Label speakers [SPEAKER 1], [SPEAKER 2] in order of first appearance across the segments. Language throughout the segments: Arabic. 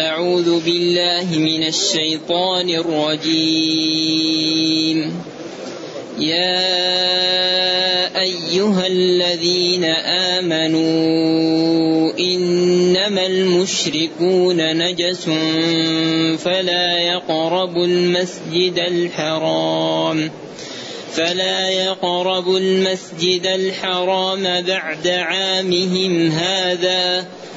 [SPEAKER 1] أعوذ بالله من الشيطان الرجيم. يا أيها الذين آمنوا إنما المشركون نجس فلا يقربوا المسجد الحرام. فلا يقربوا المسجد الحرام بعد عامهم هذا.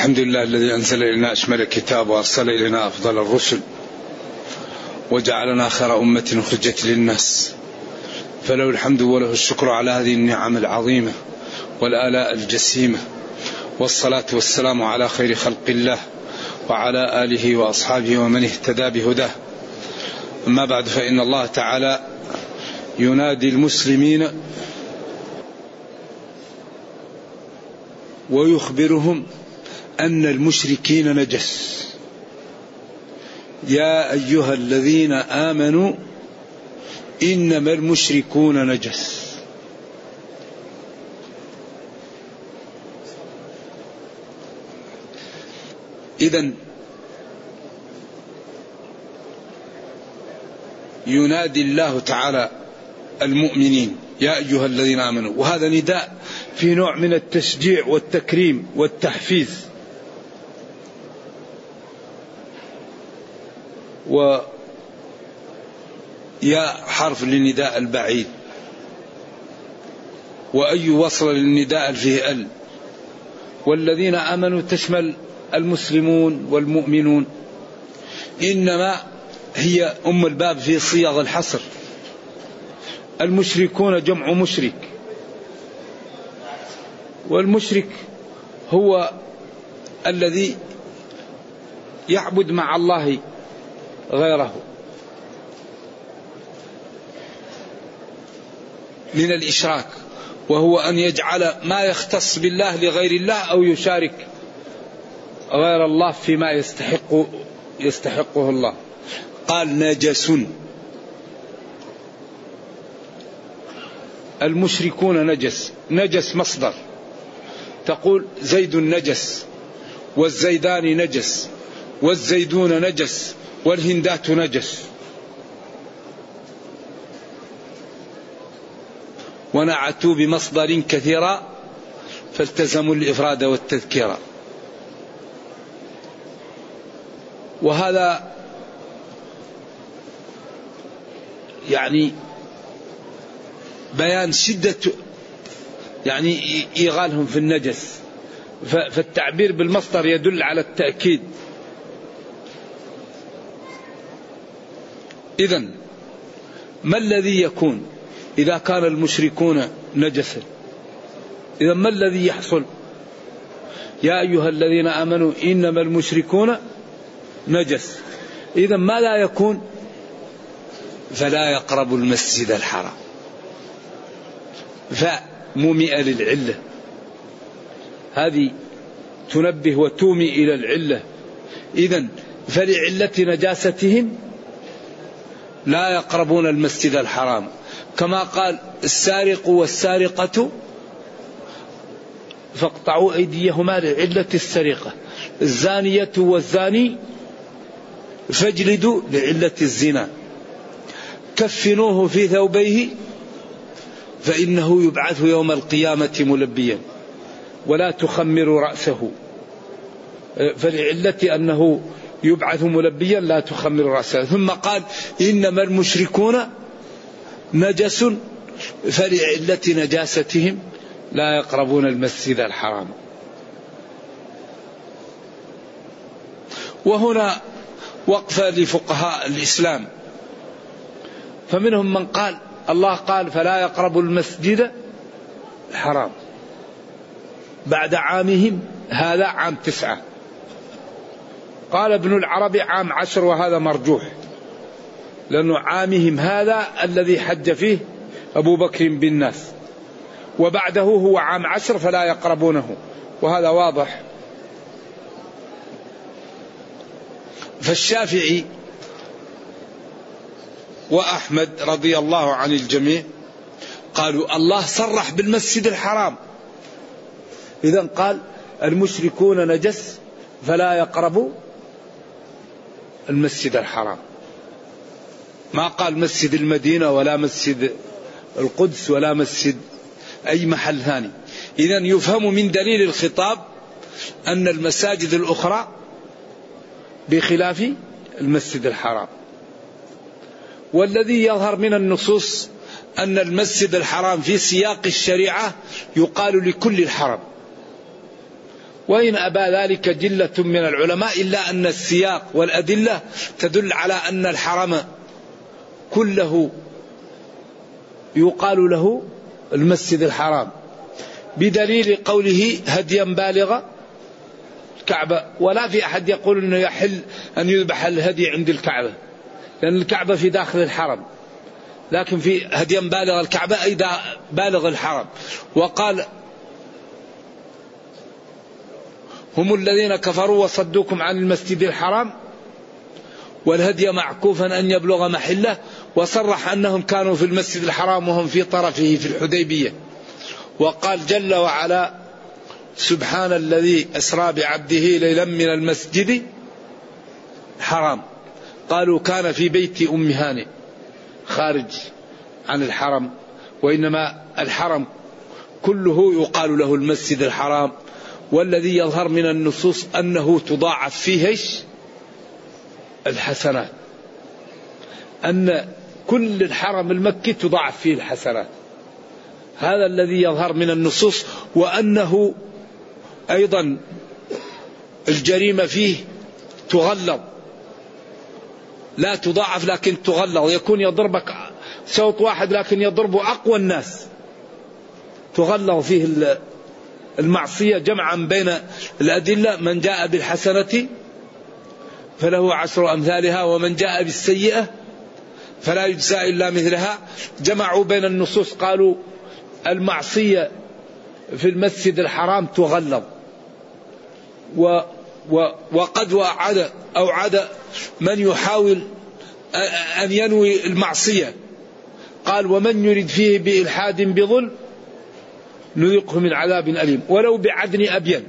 [SPEAKER 2] الحمد لله الذي أنزل إلينا أشمل الكتاب وأرسل إلينا أفضل الرسل وجعلنا خير أمة أخرجت للناس فله الحمد وله الشكر على هذه النعم العظيمة والآلاء الجسيمة والصلاة والسلام على خير خلق الله وعلى آله وأصحابه ومن اهتدى بهداه. أما بعد فإن الله تعالى ينادي المسلمين ويخبرهم أن المشركين نجس. يا أيها الذين آمنوا إنما المشركون نجس. إذا ينادي الله تعالى المؤمنين يا أيها الذين آمنوا. وهذا نداء في نوع من التشجيع والتكريم والتحفيز. و يا حرف للنداء البعيد. وأي وصل للنداء فيه ال. والذين آمنوا تشمل المسلمون والمؤمنون. إنما هي أم الباب في صيغ الحصر. المشركون جمع مشرك. والمشرك هو الذي يعبد مع الله غيره. من الإشراك وهو أن يجعل ما يختص بالله لغير الله أو يشارك غير الله فيما يستحق يستحقه الله. قال نجس. المشركون نجس نجس مصدر. تقول زيد نجس والزيدان نجس. والزيدون نجس والهندات نجس. ونعتوا بمصدر كثيرا فالتزموا الإفراد والتذكير. وهذا يعني بيان شدة يعني إيغالهم في النجس. فالتعبير بالمصدر يدل على التأكيد. إذا ما الذي يكون إذا كان المشركون نجسا إذا ما الذي يحصل؟ يا أيها الذين آمنوا إنما المشركون نجس. إذا ما لا يكون؟ فلا يقرب المسجد الحرام. فمومئة للعلة. هذه تنبه وتومي إلى العلة. إذا فلعلة نجاستهم لا يقربون المسجد الحرام. كما قال السارق والسارقة فاقطعوا أيديهما لعلة السرقة. الزانية والزاني فاجلدوا لعلة الزنا. كفنوه في ثوبيه فإنه يبعث يوم القيامة ملبيا. ولا تخمر رأسه. فلعلة أنه يبعث ملبيا لا تخمر رأسه. ثم قال إنما المشركون نجس فلعلة نجاستهم لا يقربون المسجد الحرام. وهنا وقفة لفقهاء الإسلام. فمنهم من قال الله قال فلا يقربوا المسجد الحرام. بعد عامهم هذا عام تسعة. قال ابن العربي عام عشر وهذا مرجوح. لأنه عامهم هذا الذي حج فيه أبو بكر بالناس. وبعده هو عام عشر فلا يقربونه. وهذا واضح. فالشافعي وأحمد رضي الله عن الجميع قالوا الله صرح بالمسجد الحرام. إذا قال المشركون نجس فلا يقربوا. المسجد الحرام. ما قال مسجد المدينة ولا مسجد القدس ولا مسجد أي محل ثاني. إذا يفهم من دليل الخطاب أن المساجد الأخرى بخلاف المسجد الحرام. والذي يظهر من النصوص أن المسجد الحرام في سياق الشريعة يقال لكل الحرم. وإن أبى ذلك جلة من العلماء إلا أن السياق والأدلة تدل على أن الحرم كله يقال له المسجد الحرام بدليل قوله هديا بالغ الكعبة ولا في أحد يقول أنه يحل أن يذبح الهدي عند الكعبة لأن الكعبة في داخل الحرم لكن في هديا بالغ الكعبة أي بالغ الحرم وقال هم الذين كفروا وصدوكم عن المسجد الحرام والهدي معكوفا أن يبلغ محله وصرح أنهم كانوا في المسجد الحرام وهم في طرفه في الحديبية. وقال جل وعلا سبحان الذي أسرى بعبده ليلا من المسجد الحرام. قالوا كان في بيت أم هانئ خارج عن الحرم وإنما الحرم كله يقال له المسجد الحرام. والذي يظهر من النصوص أنه تضاعف فيه الحسنات. أن كل الحرم المكي تضاعف فيه الحسنات. هذا الذي يظهر من النصوص وأنه أيضا الجريمة فيه تغلظ. لا تضاعف لكن تغلظ. يكون يضربك صوت واحد لكن يضربه أقوى الناس. تغلظ فيه المعصية جمعا بين الأدلة من جاء بالحسنة فله عشر أمثالها ومن جاء بالسيئة فلا يجزى إلا مثلها. جمعوا بين النصوص قالوا المعصية في المسجد الحرام تغلظ و و وقد وعد أوعد من يحاول أن ينوي المعصية. قال ومن يرد فيه بإلحاد بظلم نذقه من عذاب أليم. ولو بعدن أبين.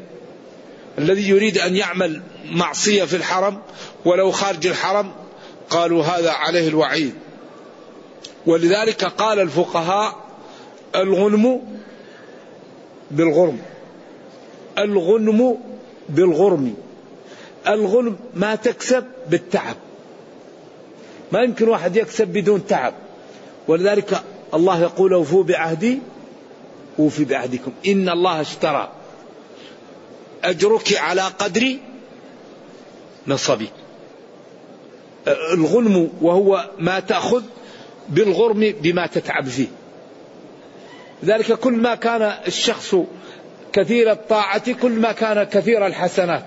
[SPEAKER 2] الذي يريد أن يعمل معصية في الحرم ولو خارج الحرم قالوا هذا عليه الوعيد. ولذلك قال الفقهاء الغنم بالغرم. الغنم بالغرم. الغنم ما تكسب بالتعب. ما يمكن واحد يكسب بدون تعب. ولذلك الله يقول أوفوا بعهدي أوفي بعهدكم. إن الله اشترى أجرك على قدر نصبي الغنم وهو ما تأخذ بالغرم بما تتعب فيه. ذلك كل ما كان الشخص كثير الطاعة كل ما كان كثير الحسنات.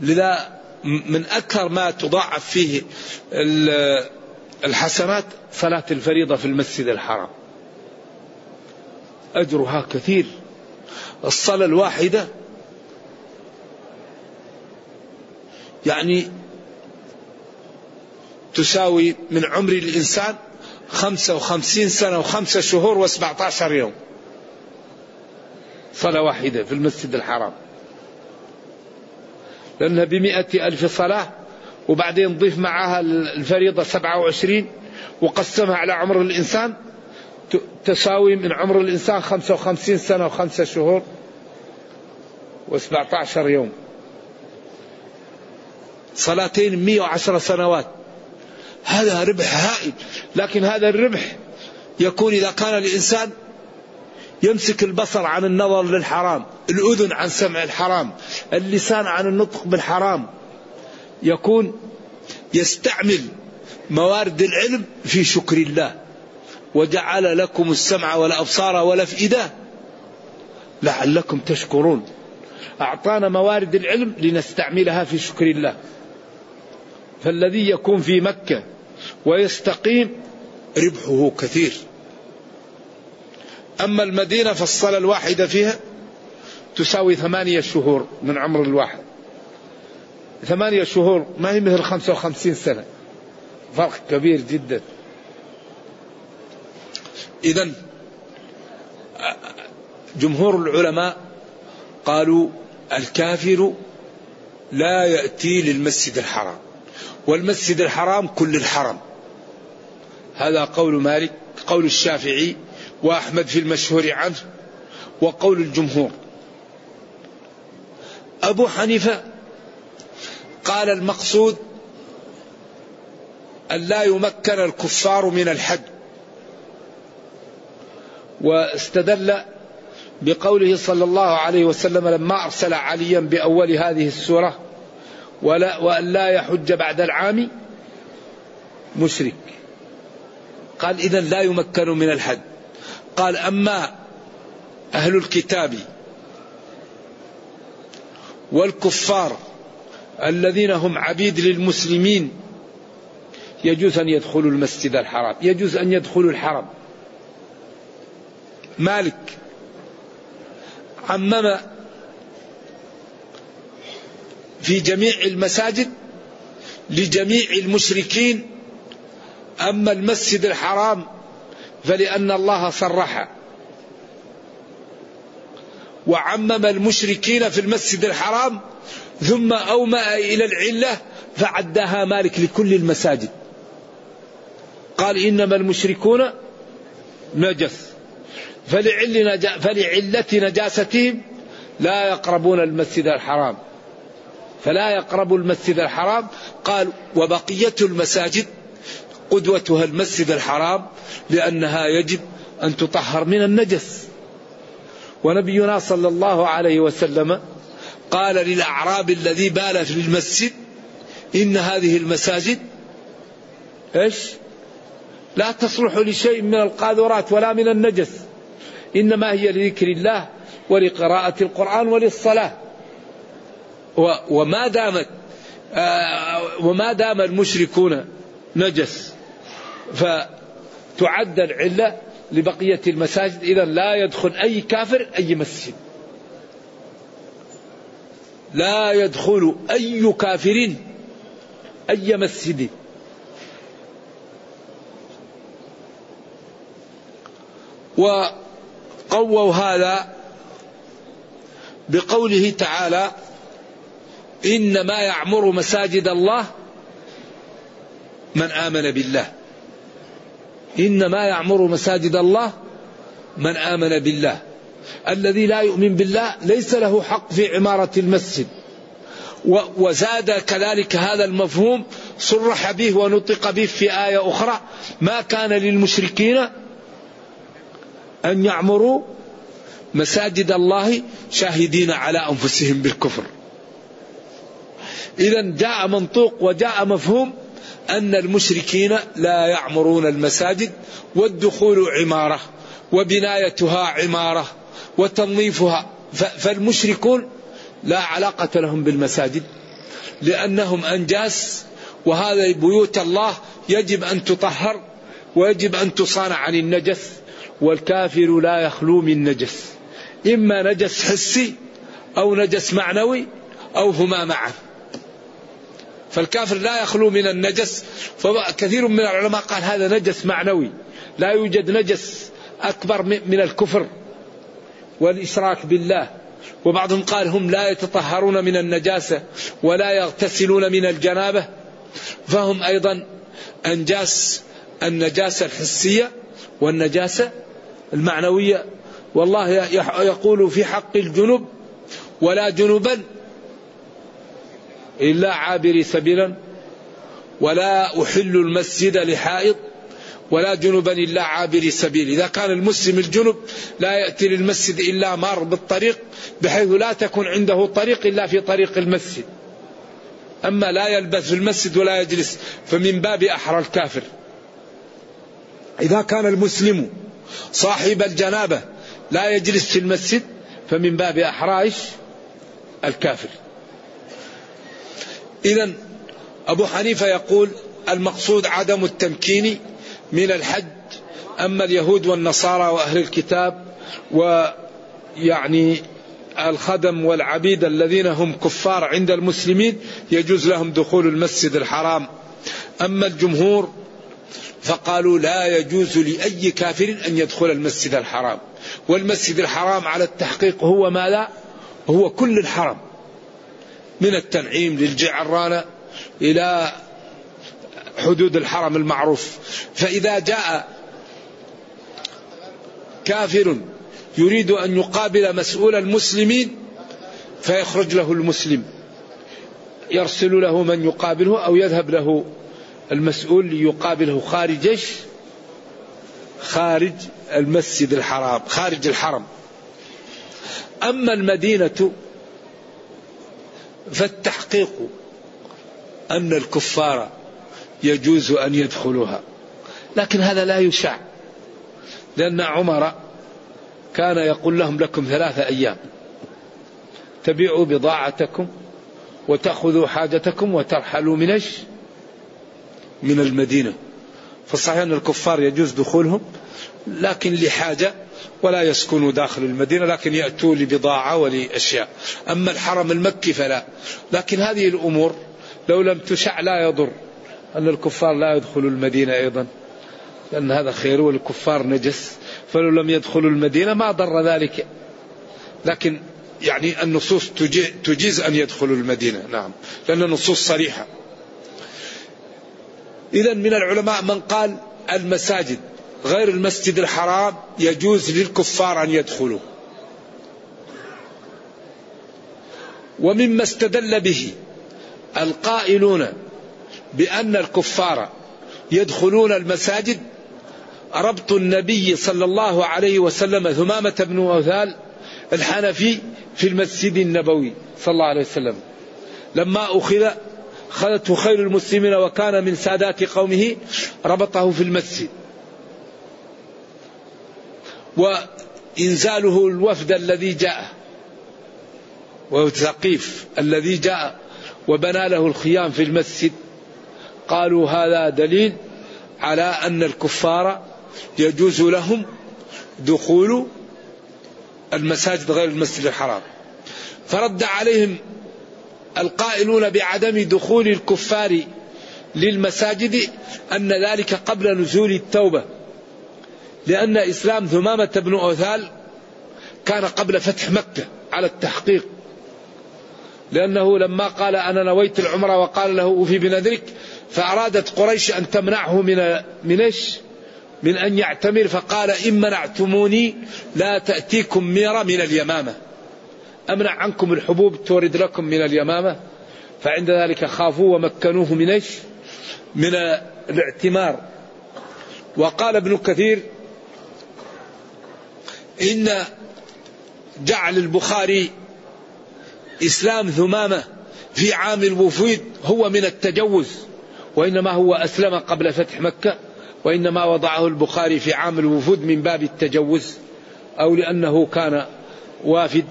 [SPEAKER 2] لذا من أكثر ما تضاعف فيه الحسنات صلاة الفريضة في المسجد الحرام. أجرها كثير. الصلاة الواحدة يعني تساوي من عمر الإنسان خمسة وخمسين سنة وخمسة شهور وسبعة عشر يوم. صلاة واحدة في المسجد الحرام. لأنها بمئة ألف صلاة وبعدين ضيف معها الفريضة سبعة وعشرين وقسمها على عمر الإنسان. تساوي من عمر الإنسان خمسة وخمسين سنة وخمسة شهور وسبعة عشر يوم. صلاتين مئة وعشر سنوات. هذا ربح هائل. لكن هذا الربح يكون إذا كان الإنسان يمسك البصر عن النظر للحرام الأذن عن سمع الحرام اللسان عن النطق بالحرام يكون يستعمل موارد العلم في شكر الله. وجعل لكم السمع والأبصار والأفئدة لعلكم تشكرون. أعطانا موارد العلم لنستعملها في شكر الله. فالذي يكون في مكة ويستقيم ربحه كثير. أما المدينة فالصلاة الواحدة فيها تساوي ثمانية شهور من عمر الواحد. ثمانية شهور ما هي مثل خمسة وخمسين سنة. فرق كبير جدا. إذا جمهور العلماء قالوا الكافر لا يأتي للمسجد الحرام. والمسجد الحرام كل الحرم. هذا قول مالك قول الشافعي وأحمد في المشهور عنه وقول الجمهور. أبو حنيفة قال المقصود أن لا يمكن الكفار من الحج واستدل بقوله صلى الله عليه وسلم لما أرسل عليا بأول هذه السورة ولا وأن لا يحج بعد العام مشرك. قال إذا لا يمكن من الحج قال أما أهل الكتاب والكفار الذين هم عبيد للمسلمين. يجوز أن يدخلوا المسجد الحرام. يجوز أن يدخلوا الحرم. مالك. عمم في جميع المساجد لجميع المشركين. أما المسجد الحرام فلأن الله صرح. وعمم المشركين في المسجد الحرام ثم أومأ إلى العلة فعدها مالك لكل المساجد. قال إنما المشركون نجس. فلعل نجا فلعلة نجاستهم لا يقربون المسجد الحرام. فلا يقربوا المسجد الحرام. قال وبقية المساجد قدوتها المسجد الحرام لأنها يجب أن تطهر من النجس. ونبينا صلى الله عليه وسلم قال للأعراب الذي بال في المسجد إن هذه المساجد إيش؟ لا تصلح لشيء من القاذورات ولا من النجس إنما هي لذكر الله ولقراءة القرآن وللصلاة. وما دامت آه، وما دام المشركون نجس فتعد العلة لبقية المساجد. إذا لا يدخل أي كافر أي مسجد. لا يدخل أي كافر أي مسجد. وقووا هذا بقوله تعالى إنما يعمر مساجد الله من آمن بالله. إنما يعمر مساجد الله من آمن بالله. الذي لا يؤمن بالله ليس له حق في عمارة المسجد. وزاد كذلك هذا المفهوم صرح به ونطق به في آية أخرى ما كان للمشركين أن يعمروا مساجد الله شاهدين على أنفسهم بالكفر. إذا جاء منطوق وجاء مفهوم أن المشركين لا يعمرون المساجد والدخول عمارة وبنايتها عمارة وتنظيفها. فالمشركون لا علاقة لهم بالمساجد لأنهم أنجاس وهذا بيوت الله يجب أن تطهر ويجب أن تصان عن النجس والكافر لا يخلو من نجس. إما نجس حسي أو نجس معنوي أو هما معا. فالكافر لا يخلو من النجس. فكثير من العلماء قال هذا نجس معنوي لا يوجد نجس أكبر من الكفر. والإشراك بالله. وبعضهم قال هم لا يتطهرون من النجاسة ولا يغتسلون من الجنابة. فهم أيضا أنجاس النجاسة الحسية والنجاسة المعنوية. والله يقول في حق الجنب ولا جنبا إلا عابري سبيلا. ولا أحل المسجد لحائط. ولا جنبا إلا عابري سبيل إذا كان المسلم الجنب لا يأتي للمسجد إلا مار بالطريق بحيث لا تكون عنده طريق إلا في طريق المسجد. أما لا يلبث في المسجد ولا يجلس فمن باب أحرى الكافر. إذا كان المسلم صاحب الجنابة لا يجلس في المسجد فمن باب أحرى الكافر. إذا أبو حنيفة يقول المقصود عدم التمكين من الحج. أما اليهود والنصارى وأهل الكتاب ويعني الخدم والعبيد الذين هم كفار عند المسلمين يجوز لهم دخول المسجد الحرام. أما الجمهور فقالوا لا يجوز لأي كافر أن يدخل المسجد الحرام. والمسجد الحرام على التحقيق هو ما لا هو كل الحرم. من التنعيم للجعرانة إلى حدود الحرم المعروف. فإذا جاء كافر يريد أن يقابل مسؤول المسلمين فيخرج له المسلم. يرسل له من يقابله أو يذهب له المسؤول ليقابله خارج إيش؟ خارج المسجد الحرام خارج الحرم. أما المدينة فالتحقيق أن الكفار يجوز أن يدخلوها. لكن هذا لا يشاع لأن عمر كان يقول لهم لكم ثلاثة أيام. تبيعوا بضاعتكم وتأخذوا حاجتكم وترحلوا من؟ من المدينة. فصحيح أن الكفار يجوز دخولهم لكن لحاجة ولا يسكنوا داخل المدينة لكن يأتوا لبضاعة ولأشياء. أما الحرم المكي فلا. لكن هذه الأمور لو لم تشع لا يضر. أن الكفار لا يدخلوا المدينة أيضا لأن هذا خير والكفار نجس. فلو لم يدخلوا المدينة ما ضر ذلك. لكن يعني النصوص تجيز أن يدخلوا المدينة نعم لأن النصوص صريحة. إذا من العلماء من قال المساجد غير المسجد الحرام يجوز للكفار أن يدخلوا ومما استدل به القائلون بأن الكفار يدخلون المساجد. ربط النبي صلى الله عليه وسلم ثمامة بن أوثال الحنفي في المسجد النبوي صلى الله عليه وسلم. لما أخذ خذته خير المسلمين وكان من سادات قومه ربطه في المسجد. وإنزاله الوفد الذي جاء وفد ثقيف الذي جاء وبنى له الخيام في المسجد. قالوا هذا دليل على أن الكفار يجوز لهم دخول المساجد غير المسجد الحرام. فرد عليهم القائلون بعدم دخول الكفار للمساجد أن ذلك قبل نزول التوبة لأن إسلام ثمامة بن أوثال كان قبل فتح مكة على التحقيق. لأنه لما قال أنا نويت العمرة وقال له أوفي بنذرك فأرادت قريش أن تمنعه من من إيش؟ من أن يعتمر فقال إن منعتموني لا تأتيكم ميرة من اليمامة. أمنع عنكم الحبوب تورد لكم من اليمامة. فعند ذلك خافوا ومكنوه من إيش؟ من الاعتمار. وقال ابن كثير إن جعل البخاري إسلام ثمامة في عام الوفود هو من التجوز. وإنما هو أسلم قبل فتح مكة وإنما وضعه البخاري في عام الوفود من باب التجوز أو لأنه كان وافد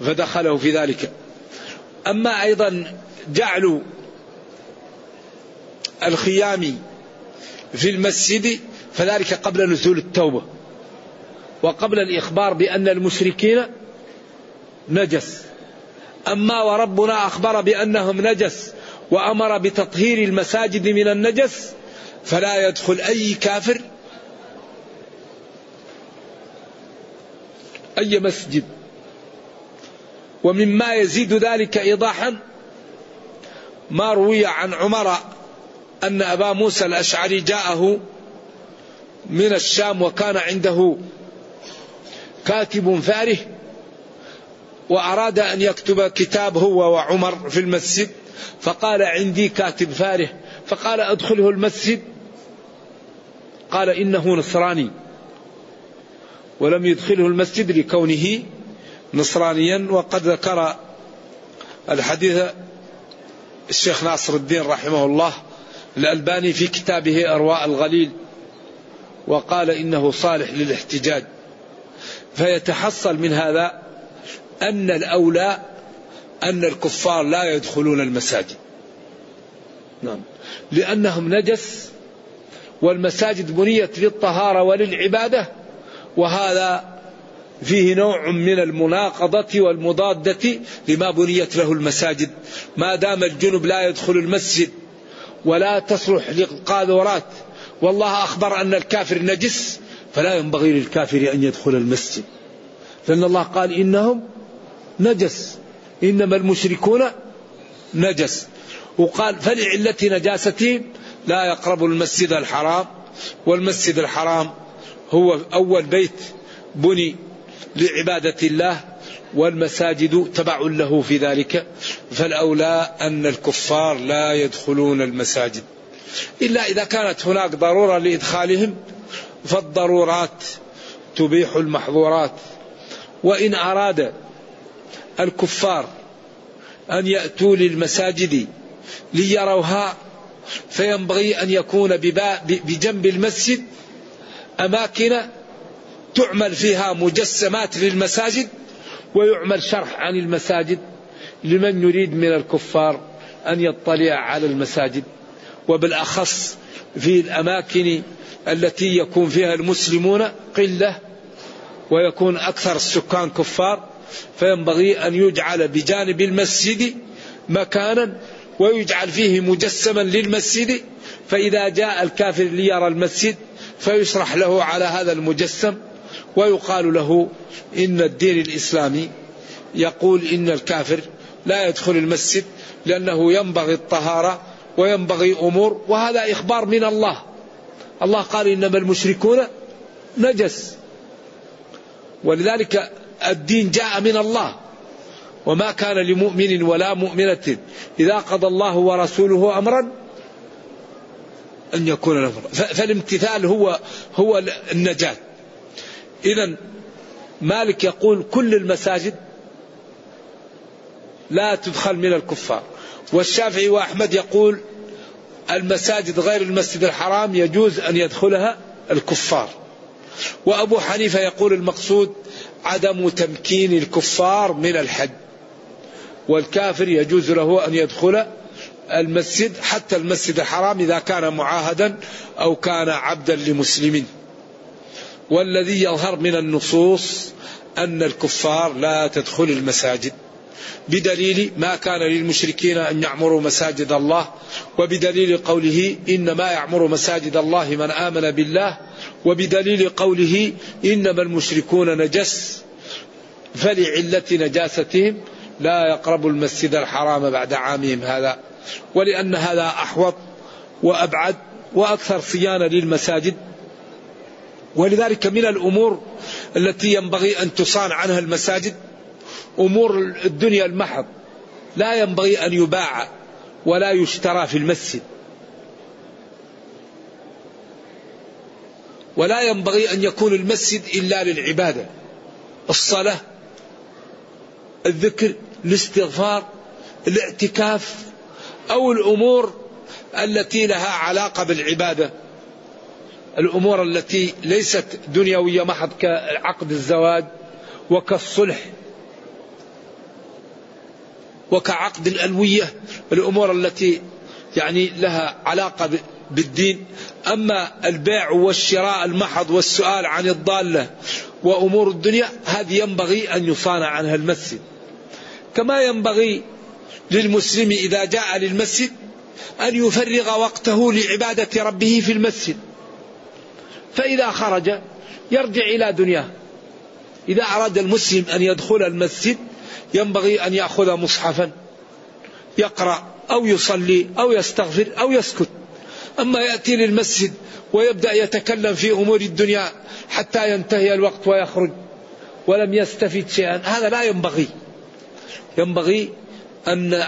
[SPEAKER 2] فدخله في ذلك. أما أيضا جعل الخيام في المسجد فذلك قبل نزول التوبة. وقبل الإخبار بأن المشركين نجس. أما وربنا أخبر بأنهم نجس وأمر بتطهير المساجد من النجس فلا يدخل أي كافر أي مسجد. ومما يزيد ذلك إيضاحا ما روي عن عمر أن أبا موسى الأشعري جاءه من الشام وكان عنده كاتب فاره وأراد أن يكتب كتاب هو وعمر في المسجد. فقال عندي كاتب فاره فقال أدخله المسجد. قال إنه نصراني. ولم يدخله المسجد لكونه نصرانيا. وقد ذكر الحديث الشيخ ناصر الدين رحمه الله الألباني في كتابه أرواء الغليل وقال إنه صالح للاحتجاج. فيتحصل من هذا أن الأولى أن الكفار لا يدخلون المساجد. نعم. لأنهم نجس والمساجد بنيت للطهارة وللعبادة وهذا فيه نوع من المناقضة والمضادة لما بنيت له المساجد. ما دام الجنب لا يدخل المسجد ولا تصلح للقاذورات والله أخبر أن الكافر نجس فلا ينبغي للكافر أن يدخل المسجد. لأن الله قال إنهم نجس. إنما المشركون نجس. وقال فلعلة نجاستهم لا يقرب المسجد الحرام والمسجد الحرام هو أول بيت بني لعبادة الله والمساجد تبع له في ذلك. فالأولى أن الكفار لا يدخلون المساجد. إلا إذا كانت هناك ضرورة لإدخالهم فالضرورات تبيح المحظورات. وإن أراد الكفار أن يأتوا للمساجد ليروها فينبغي أن يكون بجنب المسجد أماكن تعمل فيها مجسمات للمساجد ويعمل شرح عن المساجد لمن يريد من الكفار أن يطلع على المساجد. وبالأخص في الأماكن التي يكون فيها المسلمون قلة ويكون أكثر السكان كفار. فينبغي أن يجعل بجانب المسجد مكانا ويجعل فيه مجسما للمسجد فإذا جاء الكافر ليرى المسجد فيشرح له على هذا المجسم ويقال له إن الدين الإسلامي يقول إن الكافر لا يدخل المسجد لأنه ينبغي الطهارة وينبغي أمور وهذا إخبار من الله. الله قال إنما المشركون نجس. ولذلك الدين جاء من الله. وما كان لمؤمن ولا مؤمنة إذا قضى الله ورسوله أمرا أن يكون له فالامتثال هو هو النجاة. إذا مالك يقول كل المساجد لا تدخل من الكفار. والشافعي وأحمد يقول المساجد غير المسجد الحرام يجوز أن يدخلها الكفار. وأبو حنيفة يقول المقصود عدم تمكين الكفار من الحج والكافر يجوز له أن يدخل المسجد حتى المسجد الحرام إذا كان معاهدا أو كان عبدا لمسلم. والذي يظهر من النصوص أن الكفار لا تدخل المساجد. بدليل ما كان للمشركين أن يعمروا مساجد الله وبدليل قوله إنما يعمر مساجد الله من آمن بالله وبدليل قوله إنما المشركون نجس فلعلة نجاستهم لا يقربوا المسجد الحرام بعد عامهم هذا ولأن هذا أحوط وأبعد وأكثر صيانة للمساجد. ولذلك من الأمور التي ينبغي أن تصان عنها المساجد أمور الدنيا المحض. لا ينبغي أن يباع ولا يشترى في المسجد. ولا ينبغي أن يكون المسجد إلا للعبادة. الصلاة الذكر الاستغفار الاعتكاف أو الأمور التي لها علاقة بالعبادة. الأمور التي ليست دنيوية محض كعقد الزواج وكالصلح. وكعقد الألوية الأمور التي يعني لها علاقة بالدين. أما البيع والشراء المحض والسؤال عن الضالة وأمور الدنيا هذه ينبغي أن يصان عنها المسجد. كما ينبغي للمسلم إذا جاء للمسجد أن يفرغ وقته لعبادة ربه في المسجد. فإذا خرج يرجع إلى دنياه. إذا أراد المسلم أن يدخل المسجد ينبغي أن يأخذ مصحفا يقرأ أو يصلي أو يستغفر أو يسكت. أما يأتي للمسجد ويبدأ يتكلم في أمور الدنيا حتى ينتهي الوقت ويخرج ولم يستفد شيئا هذا لا ينبغي. ينبغي أن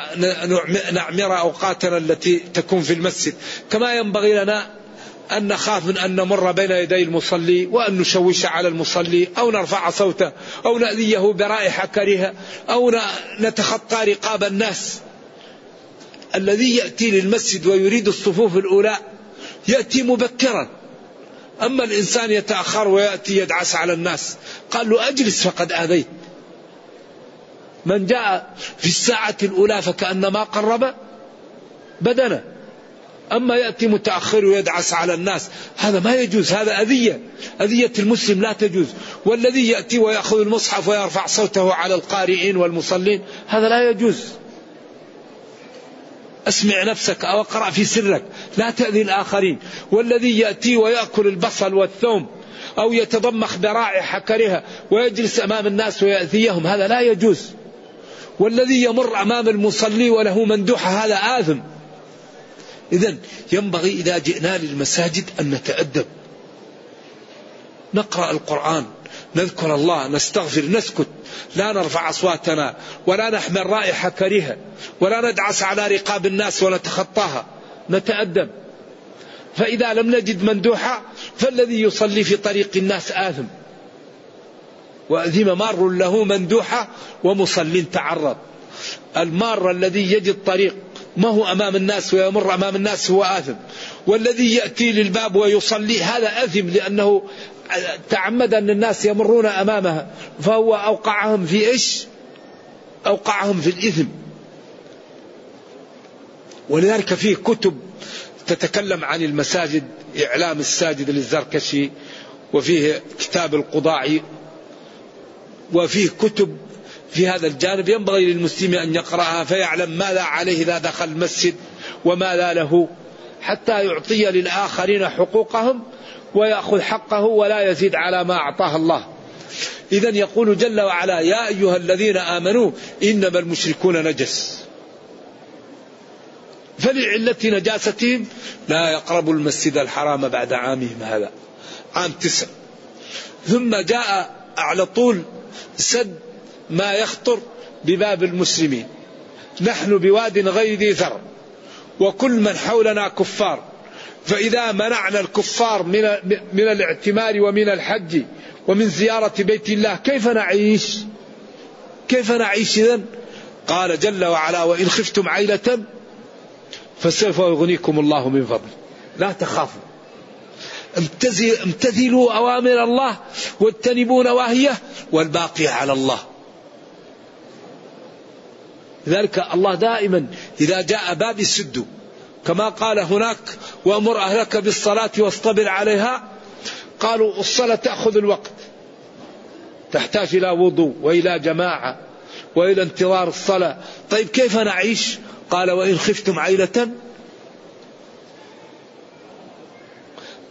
[SPEAKER 2] نعمر أوقاتنا التي تكون في المسجد. كما ينبغي لنا أن نخاف من أن نمر بين يدي المصلي وأن نشوش على المصلي أو نرفع صوته أو نأذيه برائحة كريهة أو نتخطى رقاب الناس. الذي يأتي للمسجد ويريد الصفوف الأولى يأتي مبكرا. أما الإنسان يتأخر ويأتي يدعس على الناس. قال له أجلس فقد آذيت. من جاء في الساعة الأولى فكأنما قرب بدنه. أما يأتي متأخر ويدعس على الناس هذا ما يجوز هذا أذية. أذية المسلم لا تجوز. والذي يأتي ويأخذ المصحف ويرفع صوته على القارئين والمصلين هذا لا يجوز. أسمع نفسك أو أقرأ في سرك لا تأذي الآخرين. والذي يأتي ويأكل البصل والثوم أو يتضمخ برائحة كريهة ويجلس أمام الناس ويأذيهم هذا لا يجوز. والذي يمر أمام المصلي وله مندوحة هذا آثم. إذا ينبغي إذا جئنا للمساجد أن نتأدب. نقرأ القرآن نذكر الله نستغفر نسكت. لا نرفع أصواتنا ولا نحمل رائحة كريهة ولا ندعس على رقاب الناس ونتخطاها. نتأدب. فإذا لم نجد مندوحة فالذي يصلي في طريق الناس آثم. وأذم مار له مندوحة ومصل تعرض. المار الذي يجد طريق ما هو أمام الناس ويمر أمام الناس هو آثم. والذي يأتي للباب ويصلي هذا أثم لأنه تعمد أن الناس يمرون أمامها. فهو أوقعهم في إيش؟ أوقعهم في الإثم. ولذلك فيه كتب تتكلم عن المساجد إعلام الساجد للزركشي وفيه كتاب القضاعي وفيه كتب في هذا الجانب ينبغي للمسلم أن يقرأها فيعلم ماذا عليه إذا دخل المسجد وماذا له حتى يعطي للآخرين حقوقهم ويأخذ حقه ولا يزيد على ما أعطاه الله. إذا يقول جل وعلا يا أيها الذين آمنوا إنما المشركون نجس. فلعلة نجاستهم لا يقربوا المسجد الحرام بعد عامهم هذا عام تسع. ثم جاء على طول سد ما يخطر بباب المسلمين. نحن بواد غير ذي ثر وكل من حولنا كفار. فإذا منعنا الكفار من من الاعتمار ومن الحج ومن زيارة بيت الله كيف نعيش؟ كيف نعيش إذا؟ قال جل وعلا وإن خفتم عيلة فسوف يغنيكم الله من فضله لا تخافوا. امتثلوا أوامر الله واجتنبوا نواهيه والباقي على الله. لذلك الله دائما إذا جاء باب سده كما قال هناك وأمر أهلك بالصلاة واصطبر عليها. قالوا الصلاة تأخذ الوقت تحتاج إلى وضوء وإلى جماعة وإلى انتظار الصلاة. طيب كيف نعيش؟ قال وإن خفتم عيلة.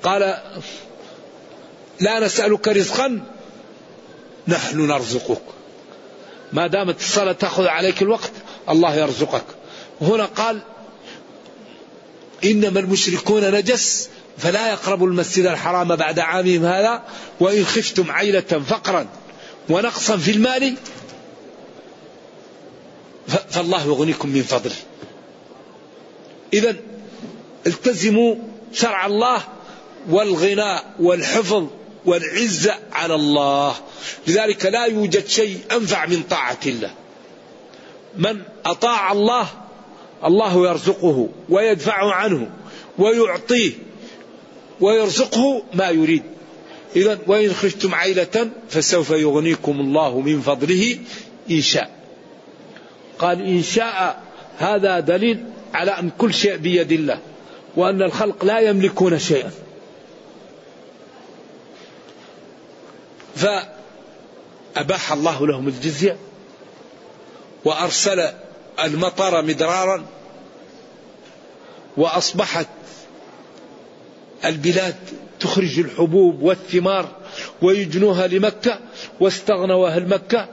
[SPEAKER 2] قال لا نسألك رزقا نحن نرزقك. ما دامت الصلاة تأخذ عليك الوقت الله يرزقك. هنا قال إنما المشركون نجس فلا يقربوا المسجد الحرام بعد عامهم هذا وإن خفتم عيلة فقرا ونقصا في المال فالله يغنيكم من فضله. إذا التزموا شرع الله والغناء والحفظ والعزة على الله. لذلك لا يوجد شيء أنفع من طاعة الله. من أطاع الله الله يرزقه ويدفع عنه ويعطيه ويرزقه ما يريد. إذا وإن خفتم عيلة فسوف يغنيكم الله من فضله إن شاء. قال إن شاء هذا دليل على أن كل شيء بيد الله وأن الخلق لا يملكون شيئا. فأباح الله لهم الجزية وأرسل المطر مدرارا وأصبحت البلاد تخرج الحبوب والثمار ويجنوها لمكة واستغنوا أهل مكة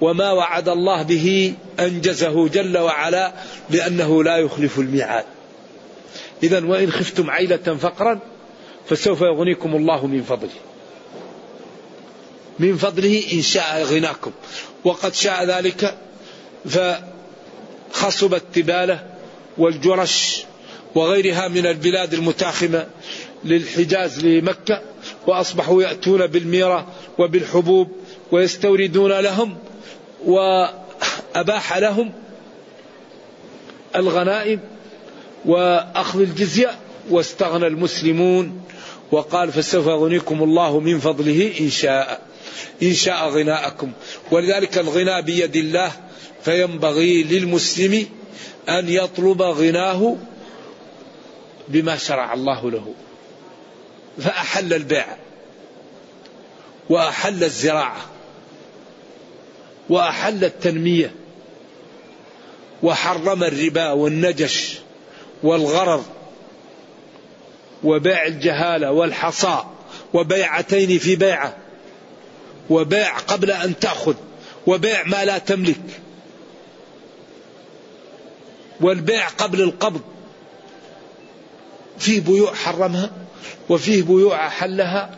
[SPEAKER 2] وما وعد الله به أنجزه جل وعلا لأنه لا يخلف الميعاد. إذا وإن خفتم عيلة فقرا فسوف يغنيكم الله من فضله. من فضله إن شاء غناكم وقد شاء ذلك فخصب التبالة والجرش وغيرها من البلاد المتاخمة للحجاز لمكة وأصبحوا يأتون بالميرة وبالحبوب ويستوردون لهم وأباح لهم الغنائم وأخذ الجزية واستغنى المسلمون. وقال فسوف يغنيكم الله من فضله إن شاء إن شاء غناءكم. ولذلك الغنى بيد الله فينبغي للمسلم أن يطلب غناه بما شرع الله له. فأحل البيع وأحل الزراعة وأحل التنمية وحرم الربا والنجش والغرر وبيع الجهالة والحصى وبيعتين في بيعة وبيع قبل أن تأخذ وبيع ما لا تملك. والبيع قبل القبض. في بيوع حرمها وفيه بيوع أحلها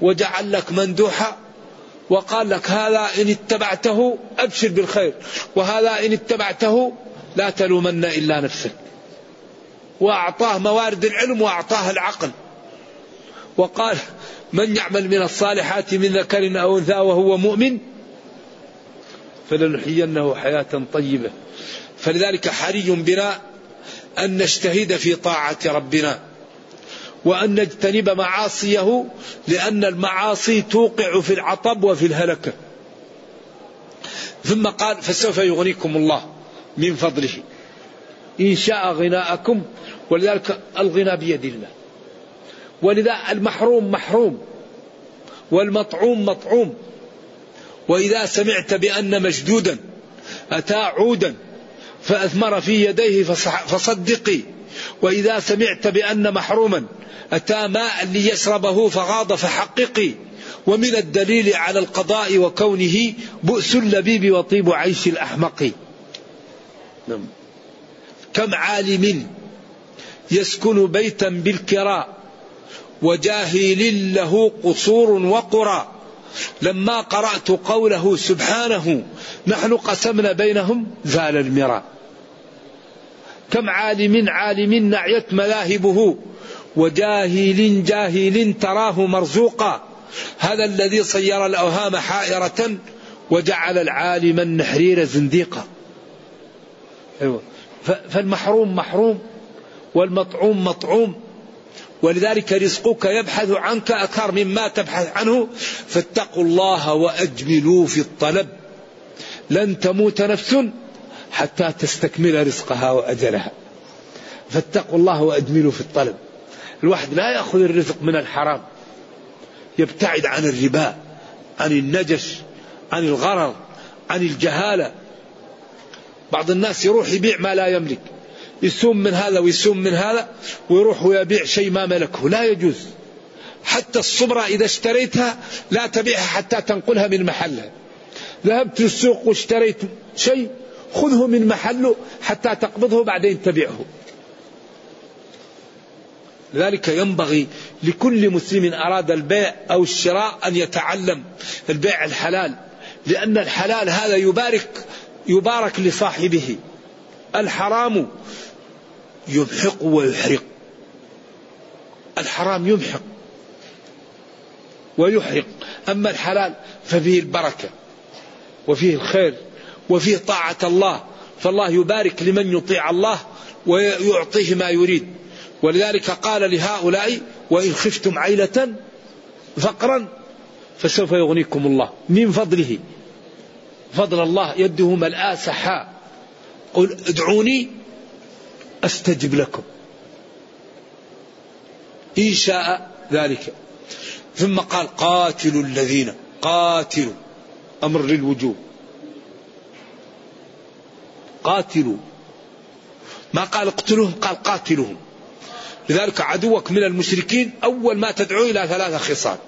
[SPEAKER 2] وجعل لك مندوحة وقال لك هذا إن اتبعته أبشر بالخير وهذا إن اتبعته لا تلومن إلا نفسك. وأعطاه موارد العلم وأعطاه العقل. وقال من يعمل من الصالحات من ذكر أو أنثى وهو مؤمن فلنحيينه حياة طيبة. فلذلك حري بنا أن نجتهد في طاعة ربنا وأن نجتنب معاصيه لأن المعاصي توقع في العطب وفي الهلكة ثم قال فسوف يغنيكم الله من فضله. إن شاء غناءكم ولذلك الغنى بيد الله. ولذا المحروم محروم والمطعوم مطعوم. وإذا سمعت بأن مشدودا أتى عودا فأثمر في يديه فصدقي. وإذا سمعت بأن محروما أتى ماء ليشربه فغاض فحققي. ومن الدليل على القضاء وكونه بؤس اللبيب وطيب عيش الأحمق. نعم. كم عالم يسكن بيتا بالكراء وجاهل له قصور وقرى. لما قرأت قوله سبحانه نحن قسمنا بينهم زال المراء. كم عالم عالم نعيت مذاهبه وجاهل جاهل تراه مرزوقا. هذا الذي صير الأوهام حائرة وجعل العالم النحرير زنديقا. أيوة. فالمحروم محروم والمطعوم مطعوم. ولذلك رزقك يبحث عنك أكثر مما تبحث عنه. فاتقوا الله وأجملوا في الطلب. لن تموت نفس حتى تستكمل رزقها وأجلها. فاتقوا الله وأجملوا في الطلب. الواحد لا يأخذ الرزق من الحرام. يبتعد عن الربا عن النجش عن الغرر عن الجهالة. بعض الناس يروح يبيع ما لا يملك. يسوم من هذا ويسوم من هذا ويروح ويبيع شيء ما ملكه. لا يجوز. حتى الصبرة إذا اشتريتها لا تبيعها حتى تنقلها من محلها. ذهبت للسوق واشتريت شيء خذه من محله حتى تقبضه بعدين تبيعه لذلك ينبغي لكل مسلم أراد البيع أو الشراء أن يتعلم البيع الحلال لأن الحلال هذا يبارك يبارك لصاحبه. الحرام يمحق ويحرق. الحرام يمحق ويحرق. أما الحلال ففيه البركة وفيه الخير. وفيه طاعة الله. فالله يبارك لمن يطيع الله ويعطيه ما يريد. ولذلك قال لهؤلاء وإن خفتم عيلة فقرا فسوف يغنيكم الله. من فضله. فضل الله يده ملآ سحاء قل ادعوني أستجب لكم. إن شاء ذلك. ثم قال قاتلوا الذين قاتلوا. أمر للوجوب. قاتلوا. ما قال اقتلوهم قال قاتلوهم. لذلك عدوك من المشركين أول ما تدعو إلى ثلاثة خصال.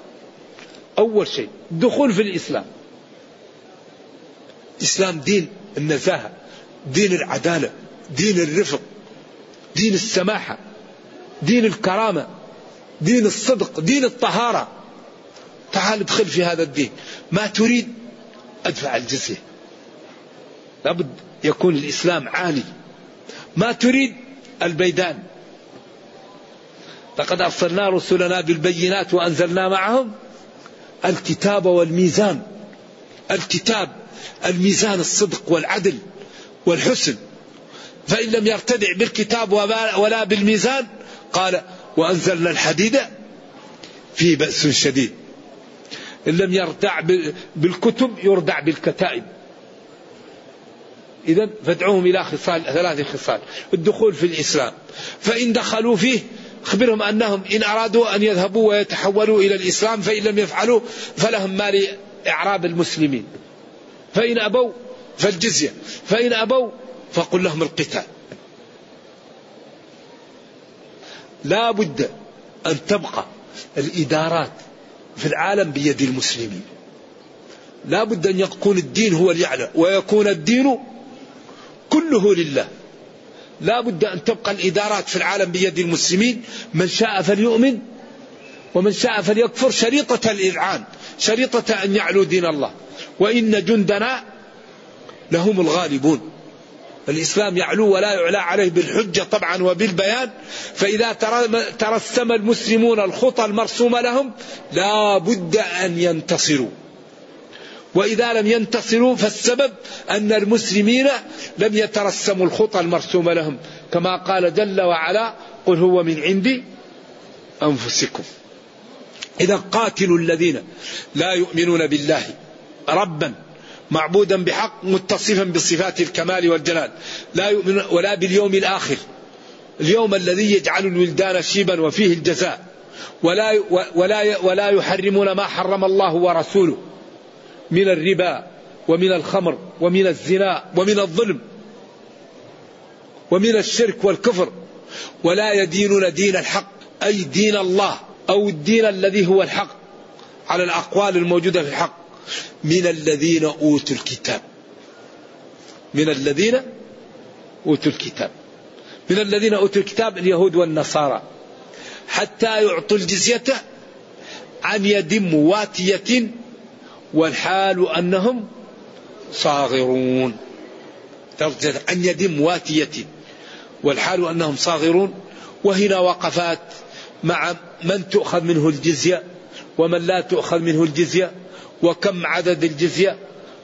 [SPEAKER 2] أول شيء دخول في الإسلام. الإسلام دين النزاهة دين العدالة دين الرفق دين السماحة دين الكرامة دين الصدق دين الطهارة. تعال ادخل في هذا الدين. ما تريد ادفع الجزية. لابد يكون الإسلام عالي. ما تريد؟ البيدان. لقد أرسلنا رسلنا بالبينات وأنزلنا معهم الكتاب والميزان. الكتاب الميزان الصدق والعدل والحسن. فإن لم يرتدع بالكتاب ولا بالميزان قال وأنزلنا الحديد فيه بأس شديد. إن لم يردع بالكتب يردع بالكتائب. إذا فادعوهم إلى خصال ثلاث خصال. الدخول في الإسلام. فإن دخلوا فيه أخبرهم أنهم إن أرادوا أن يذهبوا ويتحولوا إلى الإسلام فإن لم يفعلوا فلهم مال إعراب المسلمين. فإن أبوا فالجزية. فإن أبوا فقل لهم القتال. لا بد أن تبقى الإدارات في العالم بيد المسلمين. لا بد أن يكون الدين هو اليعلى ويكون الدين كله لله. لا بد أن تبقى الإدارات في العالم بيد المسلمين. من شاء فليؤمن ومن شاء فليكفر. شريطة الإذعان شريطة أن يعلو دين الله. وإن جندنا لهم الغالبون. الإسلام يعلو ولا يعلى عليه بالحجة طبعا وبالبيان. فإذا ترسم المسلمون الخطى المرسومة لهم لا بد أن ينتصروا. وإذا لم ينتصروا فالسبب أن المسلمين لم يترسموا الخطى المرسومة لهم. كما قال جل وعلا قل هو من عند أنفسكم. إذا قاتلوا الذين لا يؤمنون بالله ربا معبودا بحق متصفا بصفات الكمال والجلال لا يؤمن ولا باليوم الآخر اليوم الذي يجعل الولدان شيبا وفيه الجزاء ولا ولا ولا يحرمون ما حرم الله ورسوله. من الربا ومن الخمر ومن الزنا ومن الظلم ومن الشرك والكفر. ولا يدينون دين الحق أي دين الله أو الدين الذي هو الحق على الأقوال الموجودة في الحق. من الذين أوتوا الكتاب. من الذين أوتوا الكتاب. من الذين أوتوا الكتاب اليهود والنصارى. حتى يعطوا الجزية عن يد مواتية والحال أنهم صاغرون. عن يد مواتيه والحال أنهم صاغرون. وهنا وقفات مع من تؤخذ منه الجزية ومن لا تؤخذ منه الجزية وكم عدد الجزية